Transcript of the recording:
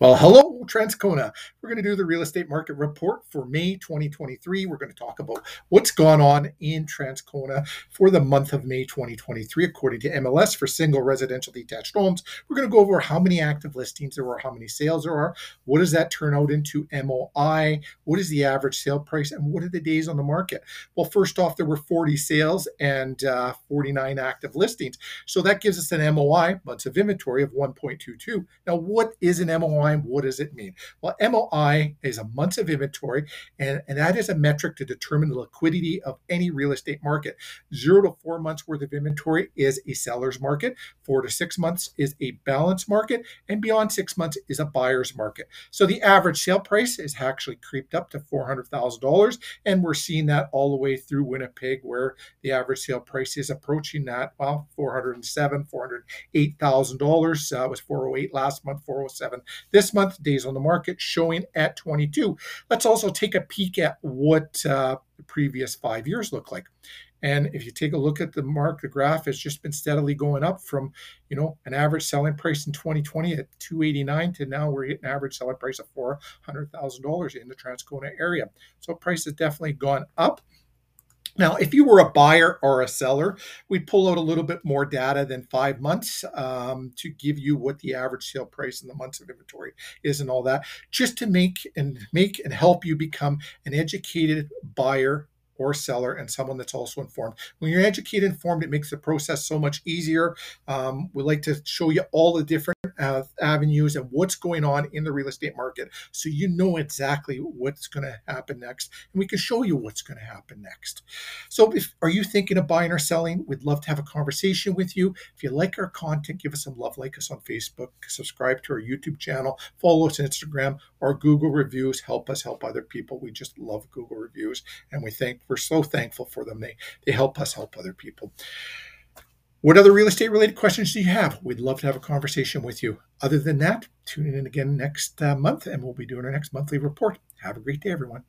Well, hello, Transcona. We're going to do the real estate market report for May 2023. We're going to talk about what's gone on in Transcona for the month of May 2023, according to MLS for single residential detached homes. We're going to go over how many active listings there are, how many sales there are, what does that turn out into MOI, what is the average sale price, and what are the days on the market. Well, first off, there were 40 sales and uh, 49 active listings. So that gives us an MOI, months of inventory, of 1.22. Now, what is an MOI? What does it mean? Well, MOI is a months of inventory, and, and that is a metric to determine the liquidity of any real estate market. Zero to four months worth of inventory is a seller's market, four to six months is a balance market, and beyond six months is a buyer's market. So the average sale price is actually creeped up to $400,000, and we're seeing that all the way through Winnipeg, where the average sale price is approaching that, well, 407, $408,000. Uh, was 408 last month, 407 this month, days on the market showing at 22. Let's also take a peek at what uh, the previous five years look like. And if you take a look at the mark, the graph has just been steadily going up from, you know, an average selling price in 2020 at 289 to now we're hitting an average selling price of $400,000 in the Transcona area. So price has definitely gone up. Now, if you were a buyer or a seller, we'd pull out a little bit more data than five months um, to give you what the average sale price in the months of inventory is and all that, just to make and make and help you become an educated buyer or seller and someone that's also informed. When you're educated, informed, it makes the process so much easier. Um, we like to show you all the different uh, avenues and what's going on in the real estate market so you know exactly what's going to happen next and we can show you what's going to happen next. So if are you thinking of buying or selling? We'd love to have a conversation with you. If you like our content give us some love like us on facebook subscribe to our youtube channel follow us on instagram. Or google reviews help us help other people. We just love google reviews and we think we're so thankful for them they they help us help other people what other real estate related questions do you have? We'd love to have a conversation with you. Other than that, tune in again next uh, month and we'll be doing our next monthly report. Have a great day, everyone.